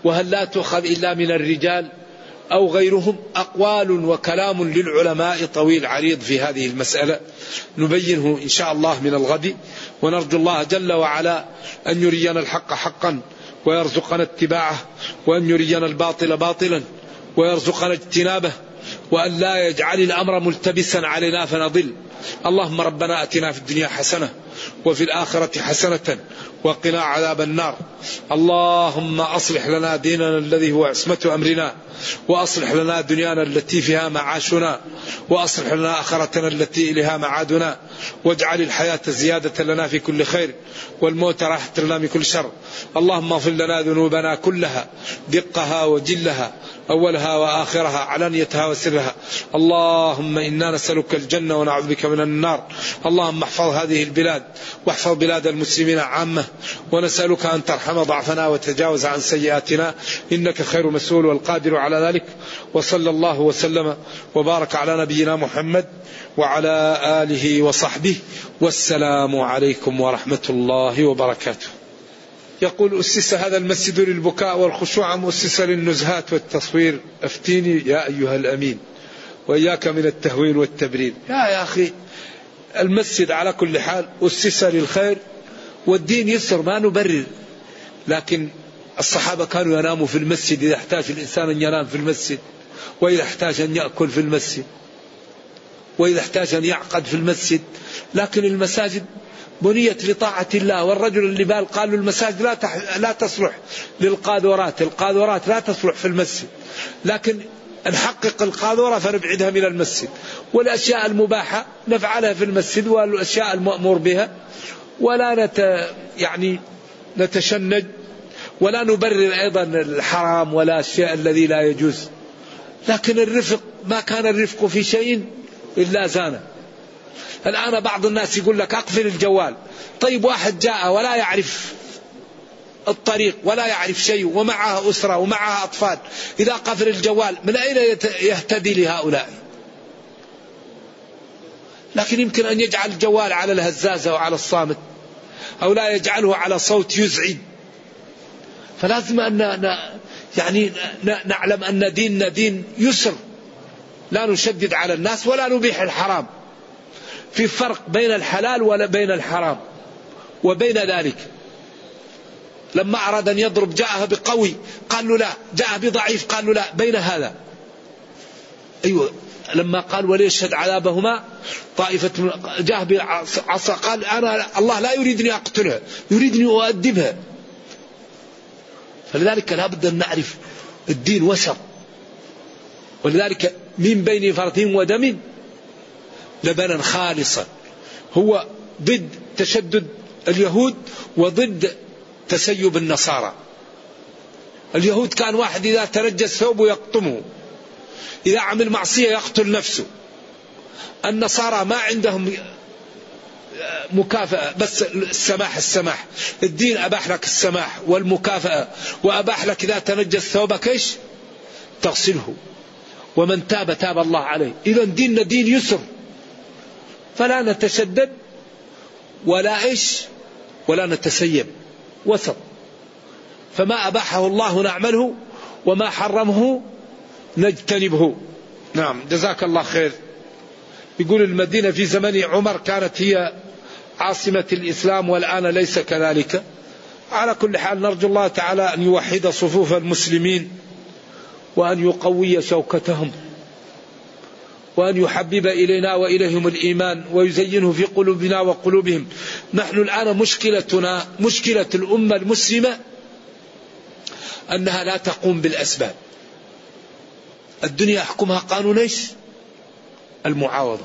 [SPEAKER 2] وهل لا تؤخذ إلا من الرجال أو غيرهم. أقوال وكلام للعلماء طويل عريض في هذه المسألة. نبينه إن شاء الله من الغد. ونرجو الله جل وعلا أن يرينا الحق حقا ويرزقنا اتباعه وأن يرينا الباطل باطلا ويرزقنا اجتنابه وأن لا يجعل الأمر ملتبسا علينا فنضل. اللهم ربنا أتنا في الدنيا حسنة وفي الآخرة حسنة وقنا عذاب النار. اللهم أصلح لنا ديننا الذي هو عصمة أمرنا وأصلح لنا دنيانا التي فيها معاشنا وأصلح لنا آخرتنا التي إليها معادنا واجعل الحياة زيادة لنا في كل خير والموت راحة لنا من كل شر. اللهم اغفر لنا ذنوبنا كلها دقها وجلها أولها وآخرها علانيتها وسرها. اللهم إنا نسألك الجنة ونعوذ بك من النار. اللهم احفظ هذه البلاد واحفظ بلاد المسلمين عامة. ونسألك أن ترحم ضعفنا وتجاوز عن سيئاتنا. إنك خير مسؤول والقادر على ذلك. وصلى الله وسلم وبارك على نبينا محمد وعلى آله وصحبه. والسلام عليكم ورحمة الله وبركاته. يقول أسس هذا المسجد للبكاء والخشوع أم أسس للنزهات والتصوير؟ أفتيني يا أيها الأمين وإياك من التهوين والتبرير يا يا أخي المسجد على كل حال أسس للخير والدين يسر ما نبرر. لكن الصحابة كانوا يناموا في المسجد إذا احتاج الإنسان أن ينام في المسجد وإذا احتاج أن يأكل في المسجد وإذا احتاج أن يعقد في المسجد. لكن المساجد بنيت لطاعة الله والرجل اللي بال قالوا المساجد لا تح... لا تصلح للقاذورات، القاذورات لا تصلح في المسجد. لكن نحقق القاذورة فنبعدها من المسجد والأشياء المباحة نفعلها في المسجد والأشياء المأمور بها ولا نت يعني نتشنج ولا نبرر أيضا الحرام ولا الشيء الذي لا يجوز لكن الرفق ما كان الرفق في شيء إلا زانه الآن بعض الناس يقول لك أقفل الجوال. طيب واحد جاء ولا يعرف الطريق ولا يعرف شيء ومعها أسرة ومعها أطفال. إذا قفل الجوال من أين يهتدي لهؤلاء؟ لكن يمكن أن يجعل الجوال على الهزازة وعلى الصامت أو لا يجعله على صوت يزعج. فلازم أن يعني نعلم أن ديننا دين يسر. لا نشدد على الناس ولا نبيح الحرام. في فرق بين الحلال وبين الحرام وبين ذلك. لما أراد أن يضرب جاءه بقوي قال له لا. جاءه بضعيف قال له لا. بين هذا. أيوة. لما قال وليشهد عذابهما طائفة جاء بعصا قال أنا الله لا يريدني أقتلها يريدني أؤدبها فلذلك لا بد أن نعرف الدين وسط. ولذلك من بين فرث ودم لبنا خالصا. هو ضد تشدد اليهود وضد تسيب النصارى. اليهود كان واحد إذا تنجس ثوبه يقطمه إذا عمل معصية يقتل نفسه. النصارى ما عندهم مكافأة بس السماح السماح. الدين أباح لك السماح والمكافأة. وأباح لك إذا تنجس ثوبك إيش تغسله. ومن تاب تاب الله عليه. إذا ديننا دين يسر. فلا نتشدد ولا إيش ولا نتسيب. وسط. فما أباحه الله نعمله وما حرمه نجتنبه. نعم جزاك الله خير. يقول المدينة في زمن عمر كانت هي عاصمة الإسلام والآن ليس كذلك. على كل حال نرجو الله تعالى أن يوحد صفوف المسلمين وأن يقوي شوكتهم. وأن يحبب إلينا وإليهم الإيمان ويزينه في قلوبنا وقلوبهم. نحن الآن مشكلتنا مشكلة الأمة المسلمة أنها لا تقوم بالأسباب. الدنيا يحكمها قانون إيش؟ المعاوضة.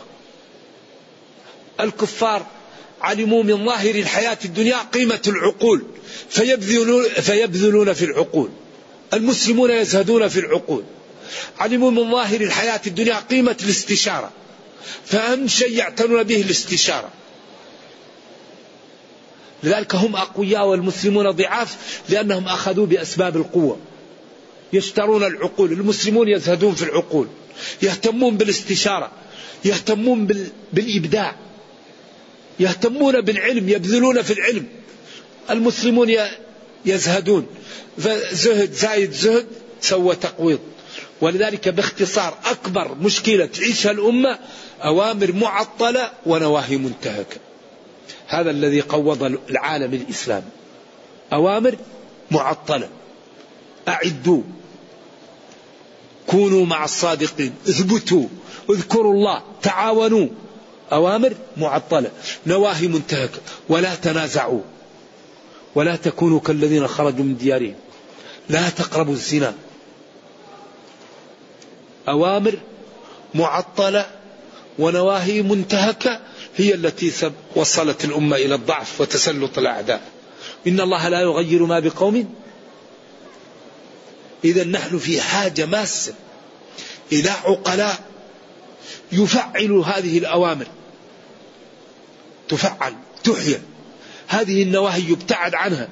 [SPEAKER 2] الكفار علموا من ظاهر الحياة الدنيا قيمة العقول فيبذلون, فيبذلون في العقول. المسلمون يزهدون في العقول. علموا من ظاهر الحياة الدنيا قيمة الاستشارة. فأهم شيء يعتنون به الاستشارة. لذلك هم أقوياء والمسلمون ضعاف لأنهم أخذوا بأسباب القوة. يشترون العقول المسلمون يزهدون في العقول. يهتمون بالاستشارة يهتمون بالإبداع. يهتمون بالعلم يبذلون في العلم. المسلمون يزهدون. فزهد زايد زهد سوى تقويض. ولذلك باختصار أكبر مشكلة تعيشها الأمة أوامر معطلة ونواهي منتهكة. هذا الذي قوض العالم الإسلامي أوامر معطلة. أعدوا. كونوا مع الصادقين. اثبتوا. اذكروا الله. تعاونوا. أوامر معطلة. نواهي منتهكة. ولا تنازعوا. ولا تكونوا كالذين خرجوا من ديارهم. لا تقربوا الزنا. أوامر معطلة ونواهي منتهكة هي التي وصلت الأمة إلى الضعف وتسلط الأعداء. إن الله لا يغير ما بقوم. إذا نحن في حاجة ماسة إلى عقلاء يفعلوا هذه الأوامر. تفعل تحيا. هذه النواهي يبتعد عنها.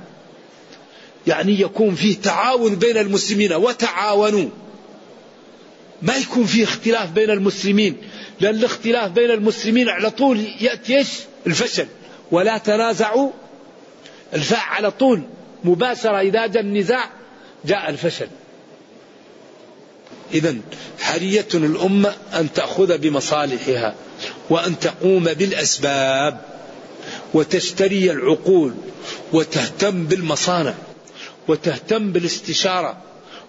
[SPEAKER 2] يعني يكون فيه تعاون بين المسلمين وتعاونوا. ما يكون فيه اختلاف بين المسلمين لأن الاختلاف بين المسلمين على طول يأتي؟ الفشل ولا تنازعوا الفاء على طول مباشرة إذا جاء النزاع جاء الفشل إذا حرية الأمة أن تأخذ بمصالحها وأن تقوم بالأسباب وتشتري العقول وتهتم بالمصانع وتهتم بالاستشارة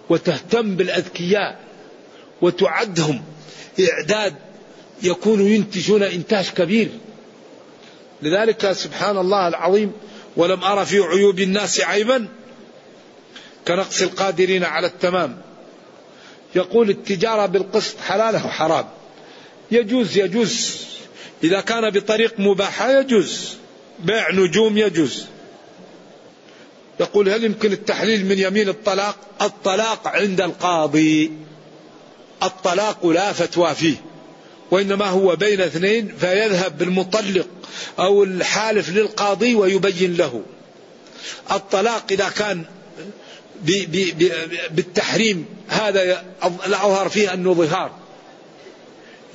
[SPEAKER 2] وتهتم بالأذكياء وتعدهم. إعداد يكونوا ينتجون إنتاج كبير. لذلك سبحان الله العظيم ولم أرى في عيوب الناس عيبا. كنقص القادرين على التمام. يقول التجارة بالقسط حلال أو حرام؟ يجوز يجوز. إذا كان بطريق مباحة يجوز. بيع نجوم يجوز. يقول هل يمكن التحليل من يمين الطلاق؟ الطلاق عند القاضي. الطلاق لا فتوى فيه وإنما هو بين اثنين فيذهب بالمطلق أو الحالف للقاضي ويبين له. الطلاق إذا كان بالتحريم هذا الأظهر فيه أنه ظهار.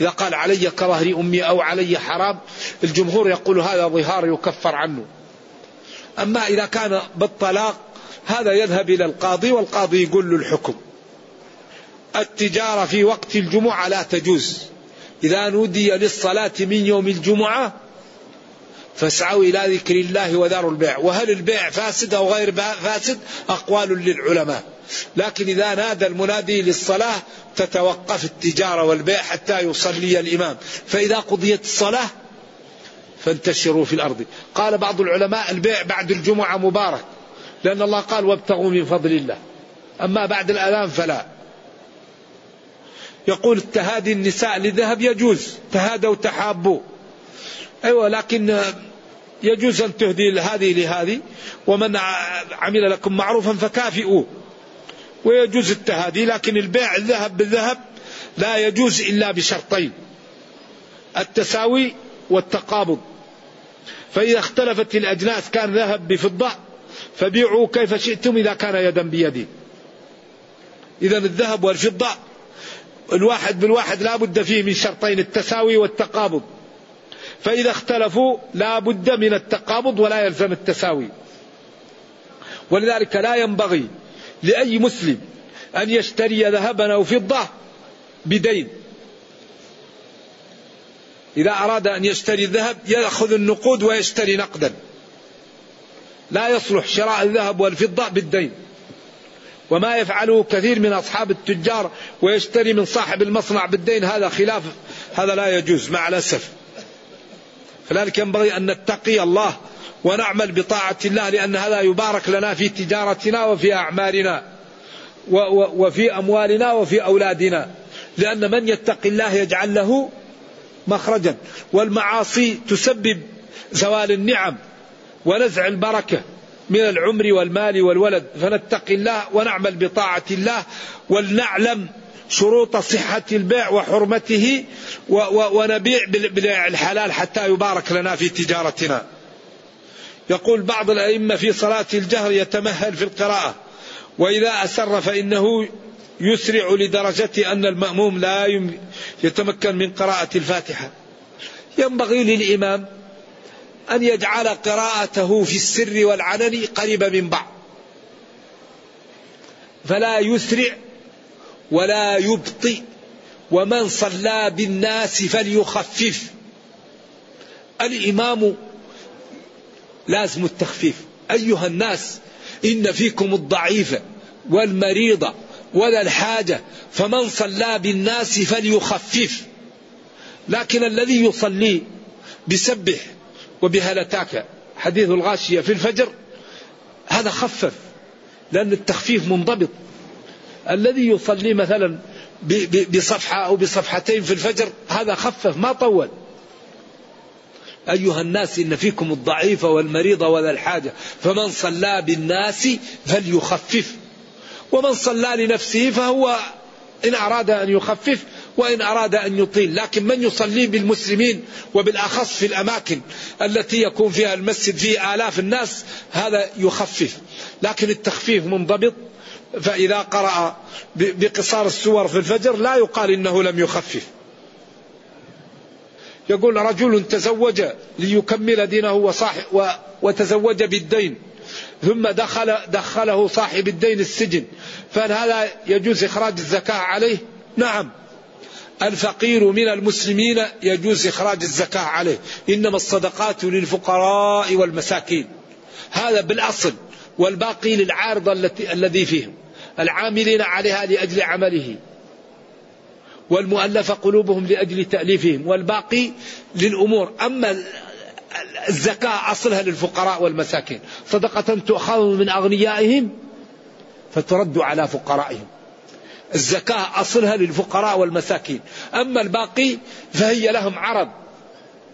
[SPEAKER 2] إذا قال علي كظهر أمي أو علي حرام الجمهور يقول هذا ظهار يكفر عنه. أما إذا كان بالطلاق هذا يذهب إلى القاضي والقاضي يقول له الحكم. التجارة في وقت الجمعة لا تجوز. إذا نودي للصلاة من يوم الجمعة فاسعوا إلى ذكر الله وذروا البيع. وهل البيع فاسد أو غير فاسد؟ أقوال للعلماء. لكن إذا نادى المنادي للصلاة تتوقف التجارة والبيع حتى يصلي الإمام. فإذا قضيت الصلاة فانتشروا في الأرض. قال بعض العلماء البيع بعد الجمعة مبارك لأن الله قال وابتغوا من فضل الله. أما بعد الأذان فلا. يقول التهادي النساء لذهب يجوز تهادوا تحابوا أيوة لكن يجوز أن تهدي هذه لهذه ومن عمل لكم معروفا فكافئوه. ويجوز التهادي لكن البيع الذهب بالذهب لا يجوز إلا بشرطين التساوي والتقابض. فإذا اختلفت الأجناس كان ذهب بفضة فبيعوا كيف شئتم إذا كان يدا بيد إذا الذهب والفضة الواحد بالواحد لا بد فيه من شرطين التساوي والتقابض. فإذا اختلفوا لا بد من التقابض ولا يلزم التساوي. ولذلك لا ينبغي لأي مسلم أن يشتري ذهبا أو فضة بدين. إذا أراد أن يشتري الذهب يأخذ النقود ويشتري نقدا. لا يصلح شراء الذهب والفضة بالدين. وما يفعله كثير من أصحاب التجار ويشتري من صاحب المصنع بالدين. هذا خلاف هذا لا يجوز مع الأسف. فلذلك ينبغي أن نتقي الله ونعمل بطاعة الله لأن هذا يبارك لنا في تجارتنا وفي أعمالنا وفي أموالنا وفي أولادنا. لأن من يتق الله يجعل له مخرجا. والمعاصي تسبب زوال النعم ونزع البركة. من العمر والمال والولد. فنتقي الله ونعمل بطاعة الله ولنعلم شروط صحة البيع وحرمته ونبيع بالبيع الحلال حتى يبارك لنا في تجارتنا. يقول بعض الأئمة في صلاة الجهر يتمهل في القراءة. وإذا أسر فإنه يسرع لدرجة أن المأموم لا يتمكن من قراءة الفاتحة. ينبغي للإمام أن يجعل قراءته في السر والعلن قريبة من بعض. فلا يسرع ولا يبطئ ومن صلى بالناس فليخفف. الإمام لازم التخفيف. أيها الناس إن فيكم الضعيف والمريض ولا الحاجة فمن صلى بالناس فليخفف. لكن الذي يصلي بسبح وبهلتاك حديث الغاشية في الفجر هذا خفف لأن التخفيف منضبط. الذي يصلي مثلا بصفحة أو بصفحتين في الفجر هذا خفف ما طول. أيها الناس إن فيكم الضعيف والمريض وذا الحاجة فمن صلى بالناس فليخفف. ومن صلى لنفسه فهو إن أراد أن يخفف وإن أراد أن يطيل لكن من يصلي بالمسلمين وبالأخص في الأماكن التي يكون فيها المسجد فيه آلاف الناس هذا يخفف. لكن التخفيف منضبط فإذا قرأ بقصار السور في الفجر لا يقال إنه لم يخفف. يقول رجل تزوج ليكمل دينه وصاحب وتزوج بالدين ثم دخل دخله صاحب الدين السجن. فهل هذا يجوز إخراج الزكاة عليه؟ نعم. الفقير من المسلمين يجوز إخراج الزكاة عليه. إنما الصدقات للفقراء والمساكين. هذا بالأصل والباقي للعارضة التي الذي فيهم. العاملين عليها لأجل عمله. والمؤلف قلوبهم لأجل تأليفهم. والباقي للأمور. أما الزكاة أصلها للفقراء والمساكين. صدقة تؤخذ من أغنيائهم فترد على فقرائهم. الزكاة أصلها للفقراء والمساكين. أما الباقي فهي لهم عرض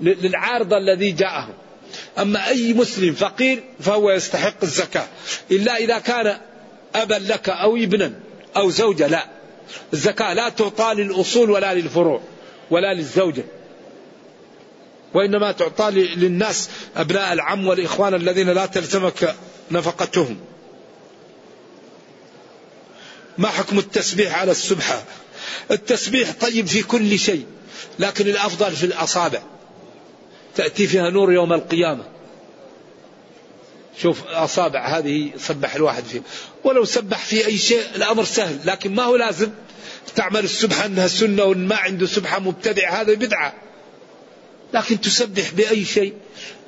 [SPEAKER 2] للعارض الذي جاءهم. أما أي مسلم فقير فهو يستحق الزكاة. إلا إذا كان أبا لك أو ابنا أو زوجة لا. الزكاة لا تعطى للأصول ولا للفروع ولا للزوجة. وإنما تعطى للناس أبناء العم والإخوان الذين لا تلزمك نفقتهم. ما حكم التسبيح على السبحة التسبيح طيب في كل شيء لكن الأفضل في الأصابع. تأتي فيها نور يوم القيامة. شوف أصابع هذه سبح الواحد فيه ولو سبح في أي شيء الأمر سهل لكن ما هو لازم. تعمل السبحة أنها سنة وإن ما عنده سبحة مبتدع هذا بدعة. لكن تسبح بأي شيء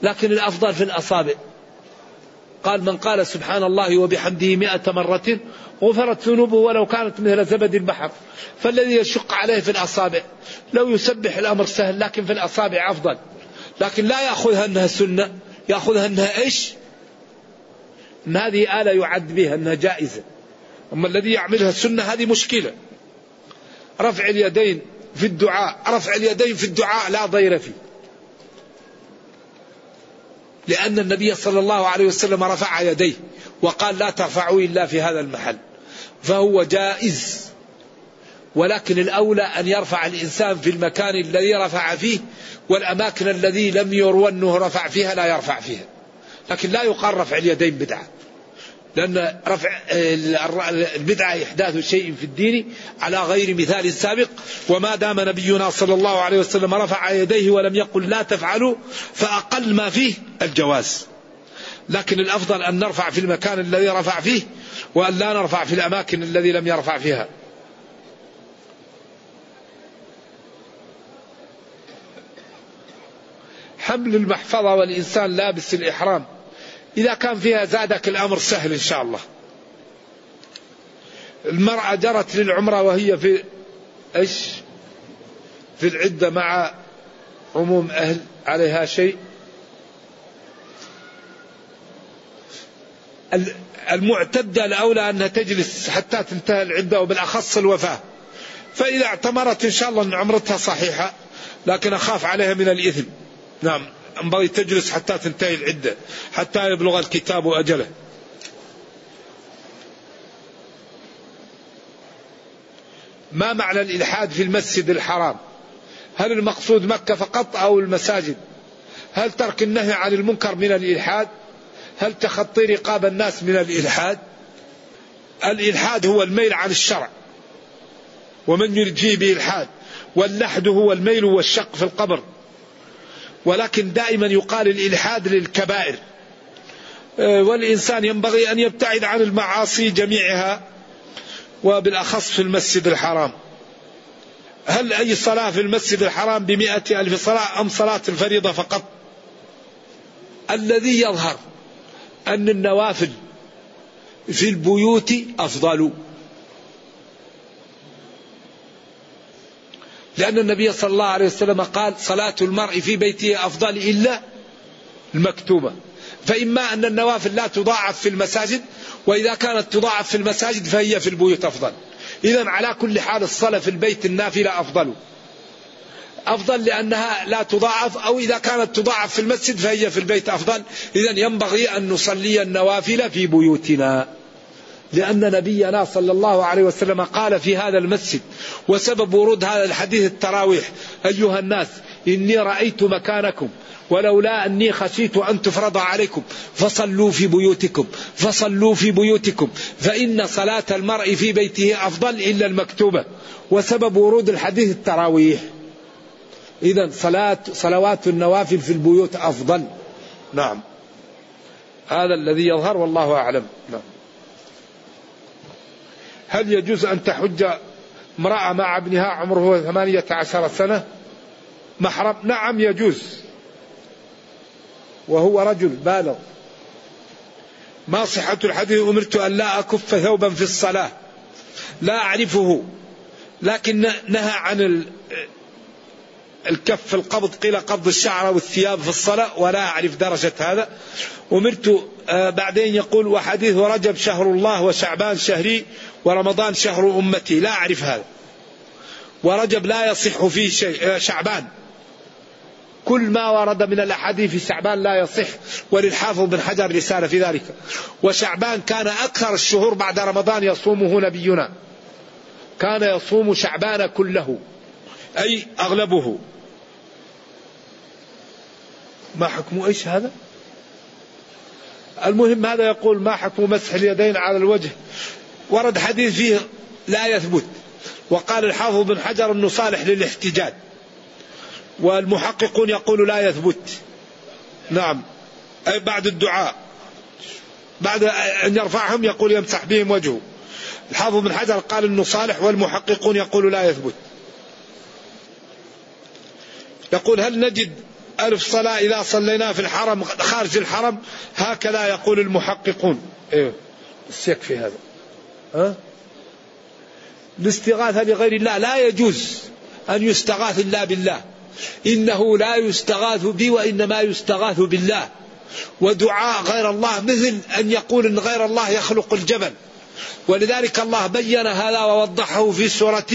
[SPEAKER 2] لكن الأفضل في الأصابع. قال من قال سبحان الله وبحمده مئة مرة غفرت ذنوبه ولو كانت مثل زبد البحر. فالذي يشق عليه في الأصابع لو يسبح الأمر سهل لكن في الأصابع أفضل. لكن لا يأخذها أنها سنة يأخذها أنها إيش؟ أن هذه آلة يعد بها أنها جائزة. أما الذي يعملها السنة هذه مشكلة. رفع اليدين في الدعاء رفع اليدين في الدعاء لا ضير فيه. لأن النبي صلى الله عليه وسلم رفع يديه وقال لا ترفعوا إلا في هذا المحل. فهو جائز. ولكن الأولى أن يرفع الإنسان في المكان الذي رفع فيه والأماكن الذي لم يروى أنه رفع فيها لا يرفع فيها. لكن لا يقال رفع اليدين بدعة. لأن رفع البدعة إحداث شيء في الدين على غير مثال سابق وما دام نبينا صلى الله عليه وسلم رفع يديه ولم يقل لا تفعلوا فأقل ما فيه الجواز. لكن الأفضل أن نرفع في المكان الذي رفع فيه وأن لا نرفع في الأماكن الذي لم يرفع فيها. حمل المحفظة والإنسان لابس الإحرام. إذا كان فيها زادك الأمر سهل إن شاء الله. المرأة جرت للعمرة وهي في إيش؟ في العدة مع عموم أهل عليها شيء. المعتدة الأولى أنها تجلس حتى تنتهي العدة وبالأخص الوفاة. فإذا اعتمرت إن شاء الله أن عمرتها صحيحة لكن أخاف عليها من الإثم. نعم. ينبغي تجلس حتى تنتهي العدة حتى يبلغ الكتاب أجله. ما معنى الإلحاد في المسجد الحرام؟ هل المقصود مكة فقط أو المساجد؟ هل ترك النهي عن المنكر من الإلحاد؟ هل تخطي رقاب الناس من الإلحاد؟ الإلحاد هو الميل عن الشرع ومن يرجي بإلحاد واللحد هو الميل والشق في القبر. ولكن دائما يقال الإلحاد للكبائر. آه، والإنسان ينبغي أن يبتعد عن المعاصي جميعها وبالأخص في المسجد الحرام. هل أي صلاة في المسجد الحرام بمئة ألف صلاة أم صلاة الفريضة فقط؟ الذي يظهر أن النوافل في البيوت أفضل. لأن النبي صلى الله عليه وسلم قال صلاة المرء في بيته أفضل إلا المكتوبة. فإما أن النوافل لا تضاعف في المساجد وإذا كانت تضاعف في المساجد فهي في البيوت أفضل. إذا على كل حال الصلاة في البيت النافلة أفضل. أفضل لأنها لا تضاعف أو إذا كانت تضاعف في المسجد فهي في البيت أفضل. إذا ينبغي أن نصلي النوافل في بيوتنا. لأن نبينا صلى الله عليه وسلم قال في هذا المسجد وسبب ورود هذا الحديث التراويح أيها الناس إني رأيت مكانكم ولولا أني خشيت أن تفرض عليكم فصلوا في بيوتكم فصلوا في بيوتكم فإن صلاة المرء في بيته أفضل إلا المكتوبة. وسبب ورود الحديث التراويح. إذا صلاة صلوات النوافل في البيوت أفضل. نعم. هذا الذي يظهر والله أعلم. هل يجوز أن تحج امرأة مع ابنها عمره ثمانية عشر سنة؟ محرم. نعم يجوز. وهو رجل بالغ. ما صحة الحديث؟ أمرت أن لا أكف ثوبا في الصلاة. لا أعرفه. لكن نهى عن الكف القبض قيل قبض الشعر والثياب في الصلاة ولا أعرف درجة هذا. أمرت آه، بعدين يقول وحديث رجب شهر الله وشعبان شهري ورمضان شهر أمتي لا أعرف هذا. ورجب لا يصح فيه شيء آه، شعبان. كل ما ورد من الأحاديث في شعبان لا يصح وللحافظ بن حجر رسالة في ذلك. وشعبان كان أكثر الشهور بعد رمضان يصومه نبينا. كان يصوم شعبان كله أي أغلبه. ما حكم إيش هذا؟ المهم هذا يقول ما حكم مسح اليدين على الوجه؟ ورد حديث فيه لا يثبت. وقال الحافظ بن حجر إنه صالح للاحتجاج. والمحققون يقول لا يثبت. نعم. أي بعد الدعاء. بعد أن يرفعهم يقول يمسح بهم وجهه. الحافظ بن حجر قال إنه صالح والمحققون يقول لا يثبت. يقول هل نجد ألف صلاة إذا صلينا في الحرم خارج الحرم؟ هكذا يقول المحققون. إيه. يكفي هذا. ها الاستغاثة لغير الله لا يجوز أن يستغاث إلا بالله. إنه لا يستغاث بي وإنما يستغاث بالله. ودعاء غير الله مثل أن يقول إن غير الله يخلق الجبل. ولذلك الله بين هذا ووضحه في سورة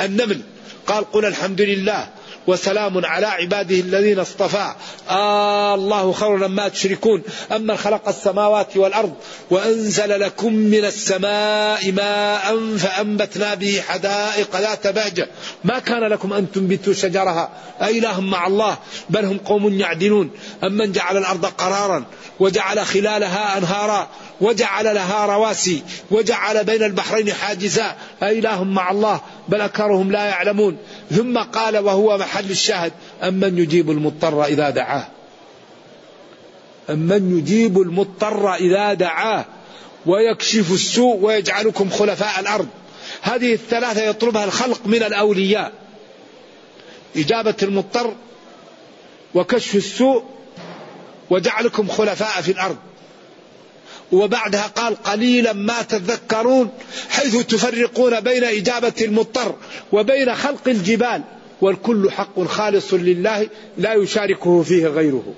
[SPEAKER 2] النمل. قال قل الحمد لله. وسلام على عباده الذين اصطفى. آه الله خير ما تشركون. أما خلق السماوات والأرض وأنزل لكم من السماء ماء فأنبتنا به حدائق ذات بهجة. ما كان لكم أن تنبتوا شجرها. أإله مع الله؟ بل هم قوم يعدلون. أمن جعل الأرض قرارا وجعل خلالها أنهارا. وجعل لها رواسي وجعل بين البحرين حاجزا. أإله مع الله بل أكثرهم لا يعلمون. ثم قال وهو محل الشاهد أمن يجيب المضطر إذا دعاه؟ أمن يجيب المضطر إذا دعاه؟ ويكشف السوء ويجعلكم خلفاء الأرض. هذه الثلاثة يطلبها الخلق من الأولياء. إجابة المضطر وكشف السوء وجعلكم خلفاء في الأرض. وبعدها قال قليلا ما تذكرون حيث تفرقون بين إجابة المضطر وبين خلق الجبال والكل حق خالص لله لا يشاركه فيه غيره.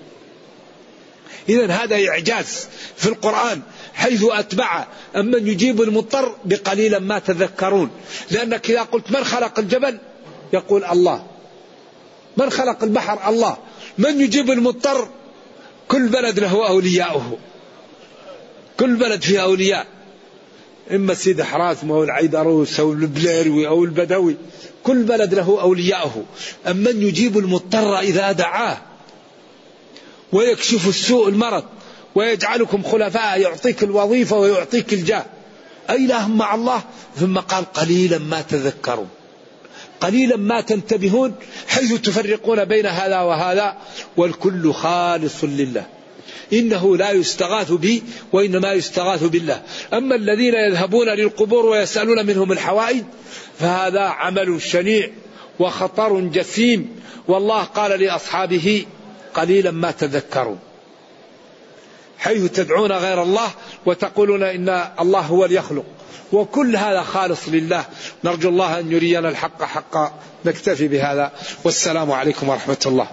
[SPEAKER 2] إذا هذا إعجاز في القرآن حيث أتبع أمن يجيب المضطر بقليلا ما تذكرون. لأنك إذا قلت من خلق الجبل؟ يقول الله. من خلق البحر؟ الله. من يجيب المضطر؟ كل بلد له أولياؤه. كل بلد فيها أولياء. إما سيد حراسم أو العيدروس أو البليروي أو البدوي. كل بلد له أولياءه. أمن يجيب المضطر إذا دعاه ويكشف السوء المرض ويجعلكم خلفاء يعطيك الوظيفة ويعطيك الجاه. أإله مع الله. ثم قال قليلا ما تذكرون. قليلا ما تنتبهون حيث تفرقون بين هذا وهذا والكل خالص لله. إنه لا يستغاث به وإنما يستغاث بالله. أما الذين يذهبون للقبور ويسألون منهم الحوائج فهذا عمل شنيع وخطر جسيم. والله قال لأصحابه قليلا ما تذكرون حيث تدعون غير الله وتقولون إن الله هو اليخلق. وكل هذا خالص لله. نرجو الله أن يرينا الحق حقا. نكتفي بهذا. والسلام عليكم ورحمة الله.